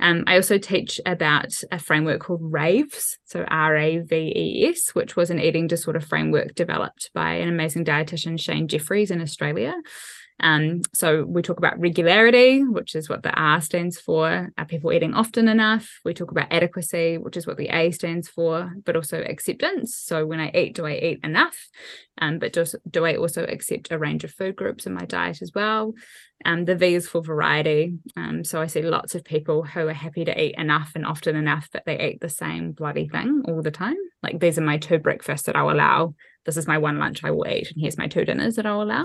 Um, I also teach about a framework called RAVES, so R A V E S, which was an eating disorder framework developed by an amazing dietitian, Shane Jeffries, in Australia. Um, so we talk about regularity, which is what the R stands for. Are people eating often enough? We talk about adequacy, which is what the A stands for, but also acceptance. So when I eat, do I eat enough? Um, but do, do I also accept a range of food groups in my diet as well? Um, the V is for variety. Um, so I see lots of people who are happy to eat enough and often enough, but they eat the same bloody thing all the time. Like these are my two breakfasts that I'll allow. This is my one lunch I will eat, and here's my two dinners that I'll allow.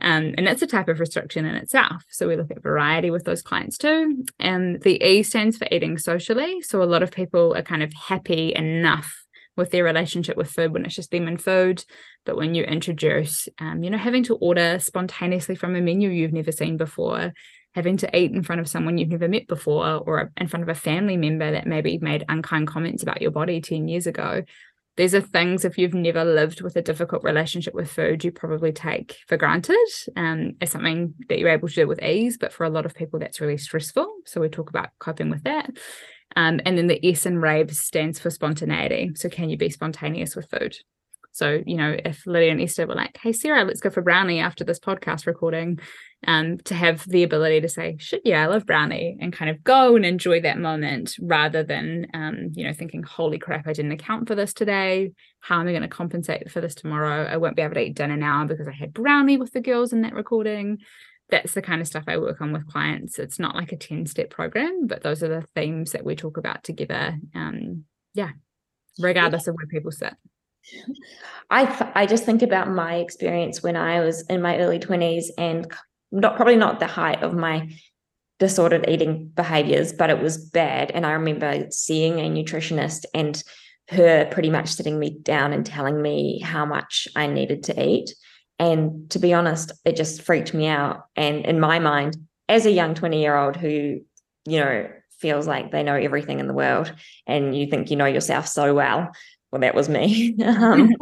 Um, and that's a type of restriction in itself. So we look at variety with those clients too. And the E stands for eating socially. So a lot of people are kind of happy enough with their relationship with food when it's just them and food. But when you introduce, um, you know, having to order spontaneously from a menu you've never seen before, having to eat in front of someone you've never met before, or in front of a family member that maybe made unkind comments about your body 10 years ago, these are things if you've never lived with a difficult relationship with food you probably take for granted um, as something that you're able to do with ease but for a lot of people that's really stressful. So we talk about coping with that. Um, and then the s in raves stands for spontaneity. So can you be spontaneous with food so, you know, if Lydia and Esther were like, hey, Sarah, let's go for brownie after this podcast recording, um, to have the ability to say, shit, yeah, I love brownie and kind of go and enjoy that moment rather than, um, you know, thinking, holy crap, I didn't account for this today. How am I going to compensate for this tomorrow? I won't be able to eat dinner now because I had brownie with the girls in that recording. That's the kind of stuff I work on with clients. It's not like a 10 step program, but those are the themes that we talk about together. Um, yeah, regardless of where people sit. I I just think about my experience when I was in my early 20s and not probably not the height of my disordered eating behaviors, but it was bad. And I remember seeing a nutritionist and her pretty much sitting me down and telling me how much I needed to eat. And to be honest, it just freaked me out. And in my mind, as a young 20 year old who, you know, feels like they know everything in the world and you think you know yourself so well. Well, that was me. um,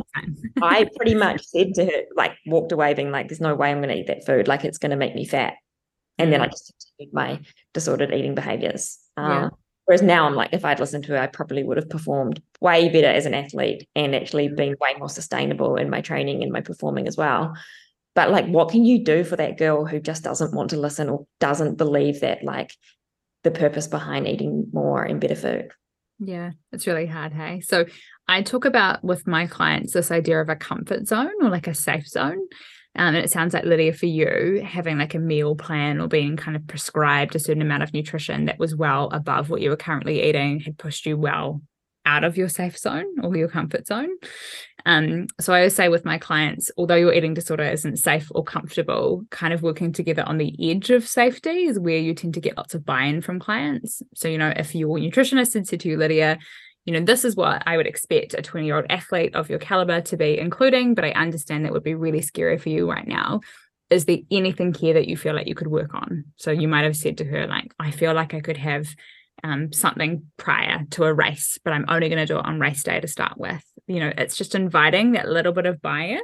I pretty much said to her, like, walked away being like, there's no way I'm going to eat that food. Like, it's going to make me fat. And then I mm. just continued my disordered eating behaviors. yeah. Um, whereas now I'm like, if I'd listened to her, I probably would have performed way better as an athlete and actually mm. been way more sustainable in my training and my performing as well. But like, what can you do for that girl who just doesn't want to listen or doesn't believe that like the purpose behind eating more and better food? Yeah, it's really hard. Hey, so I talk about with my clients this idea of a comfort zone or like a safe zone. Um, and it sounds like Lydia, for you, having like a meal plan or being kind of prescribed a certain amount of nutrition that was well above what you were currently eating had pushed you well out of your safe zone or your comfort zone. Um, so I always say with my clients, although your eating disorder isn't safe or comfortable, kind of working together on the edge of safety is where you tend to get lots of buy-in from clients. So, you know, if your nutritionist had said to you, Lydia, you know, this is what I would expect a 20 year old athlete of your caliber to be including, but I understand that would be really scary for you right now. Is there anything here that you feel like you could work on? So you might have said to her, like, I feel like I could have um, something prior to a race, but I'm only going to do it on race day to start with. You know, it's just inviting that little bit of buy in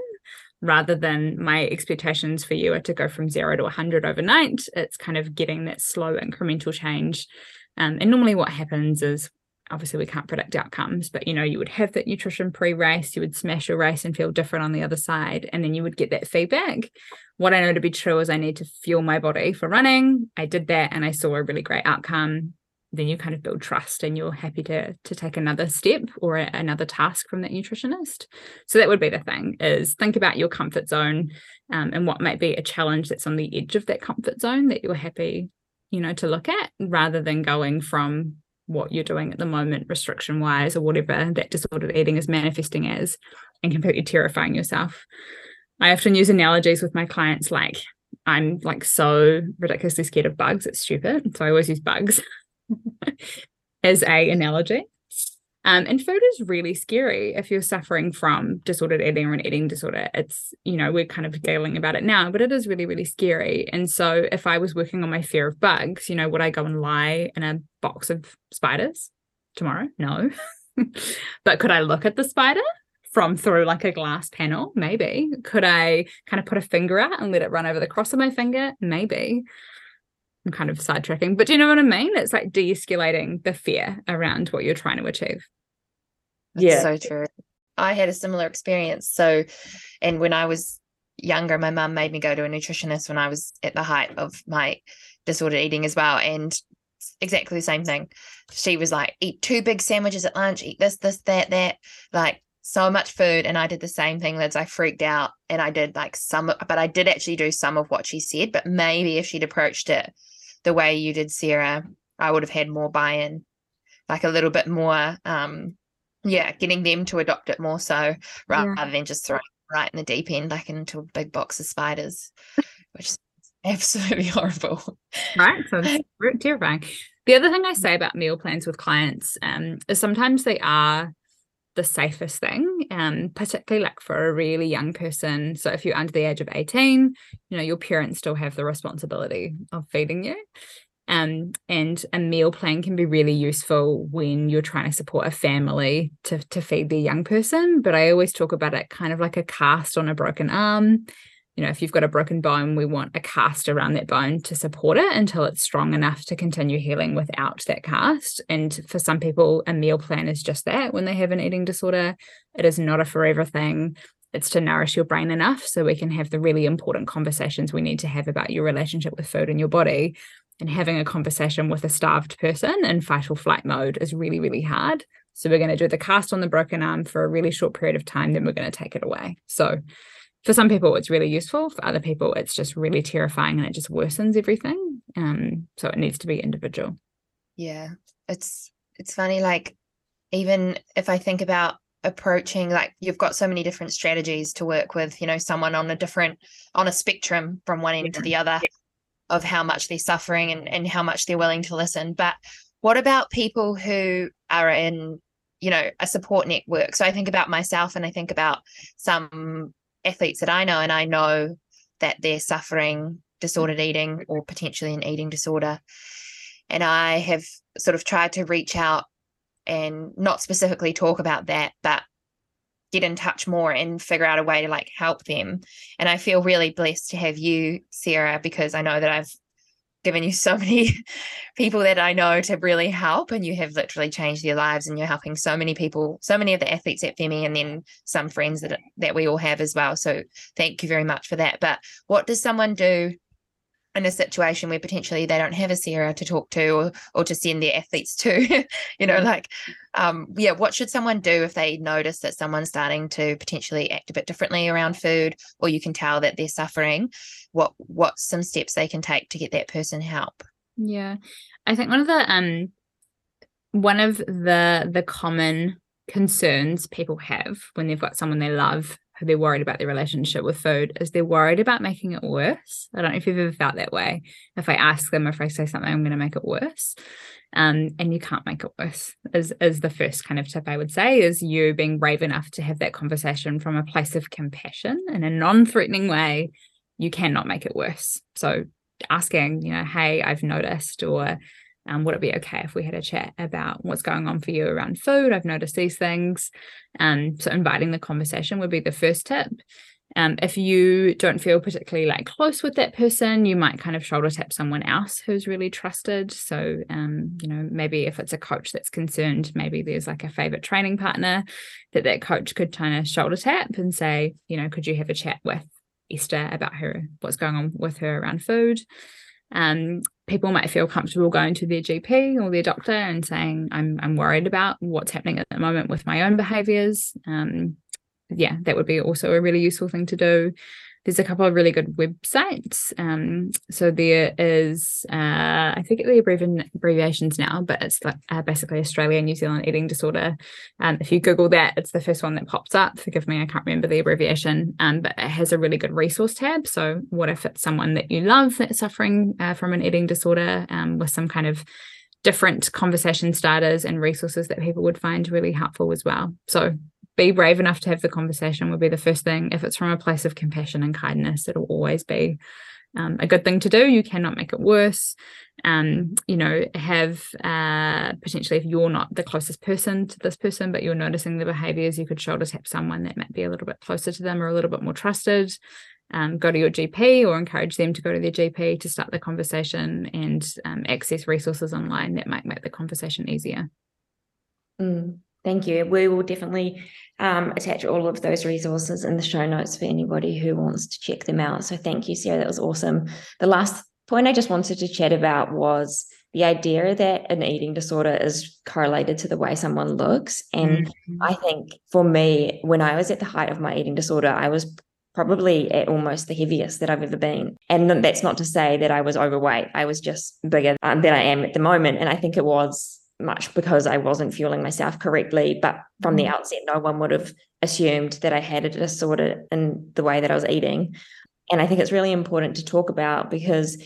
rather than my expectations for you are to go from zero to 100 overnight. It's kind of getting that slow incremental change. Um, and normally, what happens is obviously we can't predict outcomes, but you know, you would have that nutrition pre race, you would smash your race and feel different on the other side. And then you would get that feedback. What I know to be true is I need to fuel my body for running. I did that and I saw a really great outcome then you kind of build trust and you're happy to to take another step or a, another task from that nutritionist so that would be the thing is think about your comfort zone um, and what might be a challenge that's on the edge of that comfort zone that you're happy you know to look at rather than going from what you're doing at the moment restriction wise or whatever that disordered eating is manifesting as and completely terrifying yourself i often use analogies with my clients like i'm like so ridiculously scared of bugs it's stupid so i always use bugs as a analogy. Um, and food is really scary if you're suffering from disordered eating or an eating disorder. It's, you know, we're kind of giggling about it now, but it is really, really scary. And so if I was working on my fear of bugs, you know, would I go and lie in a box of spiders tomorrow? No. but could I look at the spider from through like a glass panel? Maybe. Could I kind of put a finger out and let it run over the cross of my finger? Maybe. I'm kind of sidetracking, but do you know what I mean? It's like de-escalating the fear around what you're trying to achieve. That's yeah, so true. I had a similar experience. So, and when I was younger, my mum made me go to a nutritionist when I was at the height of my disordered eating as well, and exactly the same thing. She was like, "Eat two big sandwiches at lunch. Eat this, this, that, that." Like so much food and I did the same thing Lids I freaked out and I did like some but I did actually do some of what she said but maybe if she'd approached it the way you did, Sarah, I would have had more buy-in, like a little bit more, um, yeah, getting them to adopt it more so rather yeah. than just throwing right in the deep end, like into a big box of spiders, which is absolutely horrible. Right. So terrifying. The other thing I say about meal plans with clients um, is sometimes they are the safest thing, um, particularly like for a really young person. So if you're under the age of 18, you know, your parents still have the responsibility of feeding you. Um, and a meal plan can be really useful when you're trying to support a family to, to feed their young person. But I always talk about it kind of like a cast on a broken arm you know, if you've got a broken bone, we want a cast around that bone to support it until it's strong enough to continue healing without that cast. And for some people, a meal plan is just that when they have an eating disorder. It is not a forever thing. It's to nourish your brain enough so we can have the really important conversations we need to have about your relationship with food and your body. And having a conversation with a starved person in fight or flight mode is really, really hard. So we're going to do the cast on the broken arm for a really short period of time, then we're going to take it away. So for some people it's really useful for other people it's just really terrifying and it just worsens everything um so it needs to be individual yeah it's it's funny like even if i think about approaching like you've got so many different strategies to work with you know someone on a different on a spectrum from one end yeah. to the other of how much they're suffering and, and how much they're willing to listen but what about people who are in you know a support network so i think about myself and i think about some athletes that I know, and I know that they're suffering disordered eating or potentially an eating disorder. And I have sort of tried to reach out and not specifically talk about that, but get in touch more and figure out a way to like help them. And I feel really blessed to have you, Sarah, because I know that I've given you so many people that I know to really help, and you have literally changed their lives, and you're helping so many people, so many of the athletes at Femi, and then some friends that that we all have as well. So thank you very much for that. But what does someone do in a situation where potentially they don't have a Sarah to talk to or, or to send their athletes to, you know, like, um, yeah, what should someone do if they notice that someone's starting to potentially act a bit differently around food, or you can tell that they're suffering? What what some steps they can take to get that person help? Yeah, I think one of the um, one of the the common concerns people have when they've got someone they love they're worried about their relationship with food is they're worried about making it worse. I don't know if you've ever felt that way. If I ask them if I say something, I'm going to make it worse. Um, and you can't make it worse is is the first kind of tip I would say is you being brave enough to have that conversation from a place of compassion in a non-threatening way. You cannot make it worse. So asking, you know, hey, I've noticed, or um, would it be okay if we had a chat about what's going on for you around food? I've noticed these things. Um, so inviting the conversation would be the first tip. Um, if you don't feel particularly like close with that person, you might kind of shoulder tap someone else who's really trusted. So, um, you know, maybe if it's a coach that's concerned, maybe there's like a favorite training partner that that coach could kind of shoulder tap and say, you know, could you have a chat with Esther about her, what's going on with her around food? Um, people might feel comfortable going to their GP or their doctor and saying, I'm, I'm worried about what's happening at the moment with my own behaviors. Um, yeah, that would be also a really useful thing to do there's a couple of really good websites. Um, so there is, uh, I forget the abbreviations now, but it's like uh, basically Australia New Zealand Eating Disorder. Um, if you Google that, it's the first one that pops up. Forgive me, I can't remember the abbreviation, um, but it has a really good resource tab. So what if it's someone that you love that's suffering uh, from an eating disorder um, with some kind of different conversation starters and resources that people would find really helpful as well. So be brave enough to have the conversation would be the first thing. If it's from a place of compassion and kindness, it'll always be um, a good thing to do. You cannot make it worse. Um, you know, have uh, potentially if you're not the closest person to this person, but you're noticing the behaviors, you could shoulder tap someone that might be a little bit closer to them or a little bit more trusted. Um, go to your GP or encourage them to go to their GP to start the conversation and um, access resources online that might make the conversation easier. Mm. Thank you. We will definitely um, attach all of those resources in the show notes for anybody who wants to check them out. So thank you, Sarah. That was awesome. The last point I just wanted to chat about was the idea that an eating disorder is correlated to the way someone looks. And mm-hmm. I think for me, when I was at the height of my eating disorder, I was probably at almost the heaviest that I've ever been. And that's not to say that I was overweight. I was just bigger um, than I am at the moment. And I think it was much because I wasn't fueling myself correctly. But from the mm. outset, no one would have assumed that I had a disorder in the way that I was eating. And I think it's really important to talk about because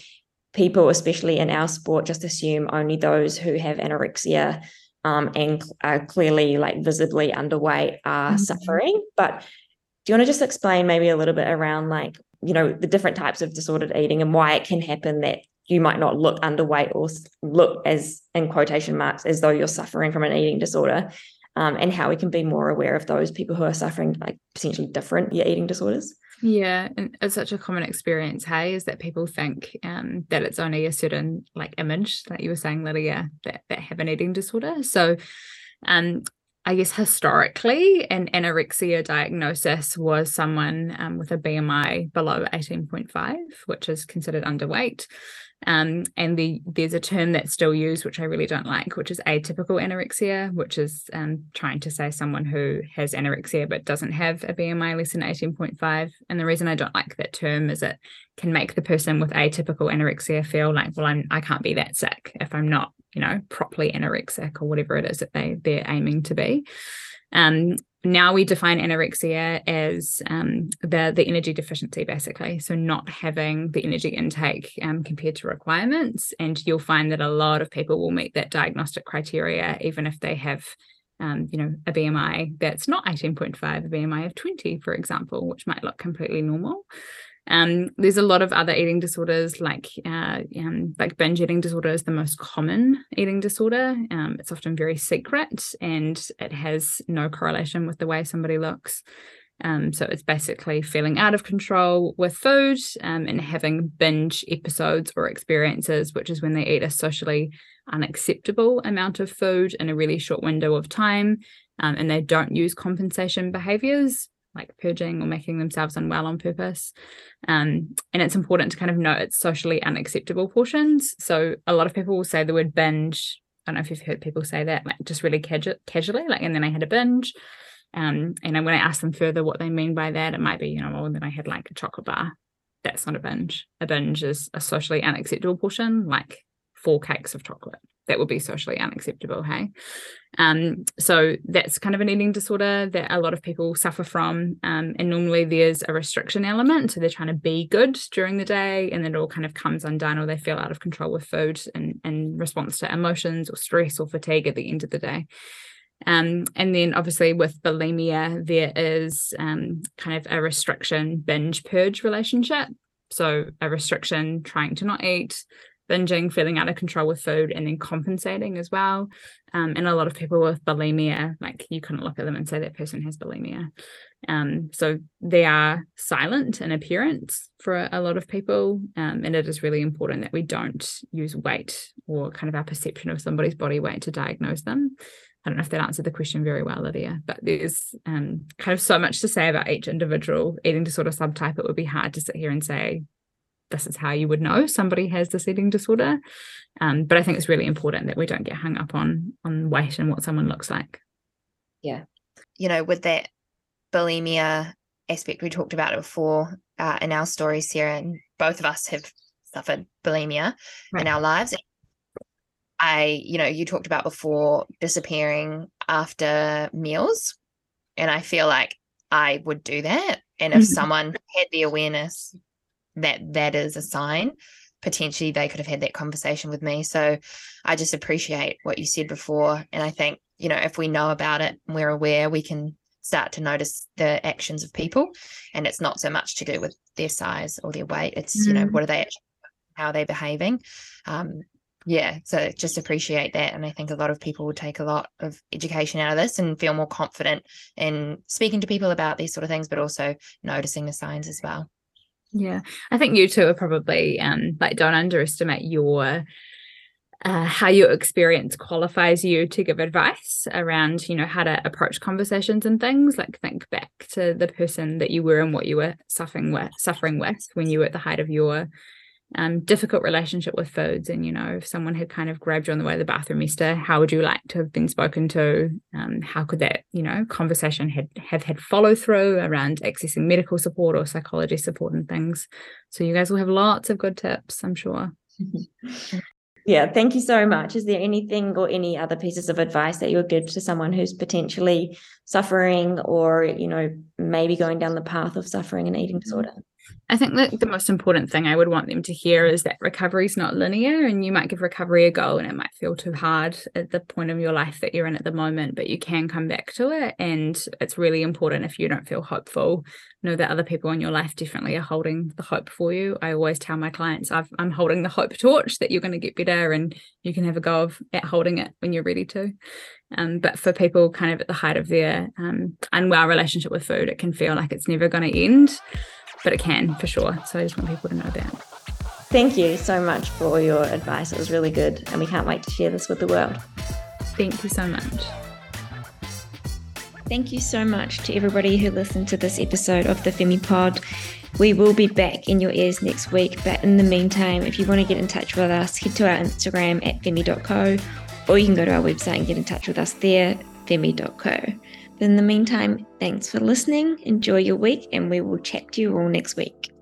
people, especially in our sport, just assume only those who have anorexia um, and are clearly like visibly underweight are mm-hmm. suffering. But do you want to just explain maybe a little bit around like, you know, the different types of disordered eating and why it can happen that you might not look underweight or look as in quotation marks as though you're suffering from an eating disorder um, and how we can be more aware of those people who are suffering like potentially different eating disorders yeah and it's such a common experience hey is that people think um, that it's only a certain like image like you were saying lydia that, that have an eating disorder so um, I guess historically, an anorexia diagnosis was someone um, with a BMI below 18.5, which is considered underweight. Um, and the, there's a term that's still used, which I really don't like, which is atypical anorexia, which is um, trying to say someone who has anorexia but doesn't have a BMI less than 18.5. And the reason I don't like that term is it can make the person with atypical anorexia feel like, well, I'm I can't be that sick if I'm not, you know, properly anorexic or whatever it is that they they're aiming to be. Um, now we define anorexia as um, the the energy deficiency basically. So not having the energy intake um, compared to requirements. And you'll find that a lot of people will meet that diagnostic criteria even if they have um, you know a bmi that's not 18.5 a bmi of 20 for example which might look completely normal Um, there's a lot of other eating disorders, like uh, um, like binge eating disorder is the most common eating disorder. Um, it's often very secret, and it has no correlation with the way somebody looks. Um, so it's basically feeling out of control with food um, and having binge episodes or experiences, which is when they eat a socially unacceptable amount of food in a really short window of time. Um, and they don't use compensation behaviors like purging or making themselves unwell on purpose. Um, and it's important to kind of note it's socially unacceptable portions. So a lot of people will say the word binge. I don't know if you've heard people say that, like just really casu- casually, like, and then I had a binge. Um, and when I ask them further what they mean by that, it might be, you know, well, then I had like a chocolate bar. That's not a binge. A binge is a socially unacceptable portion, like four cakes of chocolate. That would be socially unacceptable. Hey. Um, so that's kind of an eating disorder that a lot of people suffer from. Um, and normally there's a restriction element. So they're trying to be good during the day and then it all kind of comes undone or they feel out of control with food and in response to emotions or stress or fatigue at the end of the day. Um, and then obviously with bulimia, there is um, kind of a restriction binge purge relationship. So a restriction trying to not eat, binging, feeling out of control with food, and then compensating as well. Um, and a lot of people with bulimia, like you couldn't look at them and say that person has bulimia. Um, so they are silent in appearance for a lot of people. Um, and it is really important that we don't use weight or kind of our perception of somebody's body weight to diagnose them. I don't know if that answered the question very well, Lydia, but there's um, kind of so much to say about each individual eating disorder subtype. It would be hard to sit here and say, this is how you would know somebody has this eating disorder. Um, but I think it's really important that we don't get hung up on on weight and what someone looks like. Yeah. You know, with that bulimia aspect, we talked about it before uh, in our stories here, and both of us have suffered bulimia right. in our lives. I, you know, you talked about before disappearing after meals. And I feel like I would do that. And if mm-hmm. someone had the awareness that that is a sign, potentially they could have had that conversation with me. So I just appreciate what you said before. And I think, you know, if we know about it and we're aware, we can start to notice the actions of people. And it's not so much to do with their size or their weight. It's, mm-hmm. you know, mm. what are they, how are they behaving? Um, yeah so just appreciate that and i think a lot of people will take a lot of education out of this and feel more confident in speaking to people about these sort of things but also noticing the signs as well yeah. I think you two are probably um like don't underestimate your uh, how your experience qualifies you to give advice around you know how to approach conversations and things. Like think back to the person that you were and what you were suffering with suffering with when you were at the height of your um, difficult relationship with foods. And you know if someone had kind of grabbed you on the way to the bathroom Esther how would you like to have been spoken to? Um, how could that you know conversation had have had follow through around accessing medical support or psychology support and things? So you guys will have lots of good tips I'm sure. Yeah thank you so much. Is there anything or any other pieces of advice that you would give to someone who's potentially suffering or you know maybe going down the path of suffering an eating disorder I think that the most important thing I would want them to hear is that recovery is not linear, and you might give recovery a go, and it might feel too hard at the point of your life that you're in at the moment, but you can come back to it. And it's really important if you don't feel hopeful, know that other people in your life definitely are holding the hope for you. I always tell my clients, i am holding the hope torch that you're going to get better, and you can have a go of at holding it when you're ready to. Um, but for people kind of at the height of their um, unwell relationship with food, it can feel like it's never going to end but it can for sure. So I just want people to know that. Thank you so much for your advice. It was really good, and we can't wait to share this with the world. Thank you so much. Thank you so much to everybody who listened to this episode of the Femi Pod. We will be back in your ears next week, but in the meantime, if you want to get in touch with us, head to our Instagram at femi.co or you can go to our website and get in touch with us there, femi.co. In the meantime, thanks for listening. Enjoy your week, and we will chat to you all next week.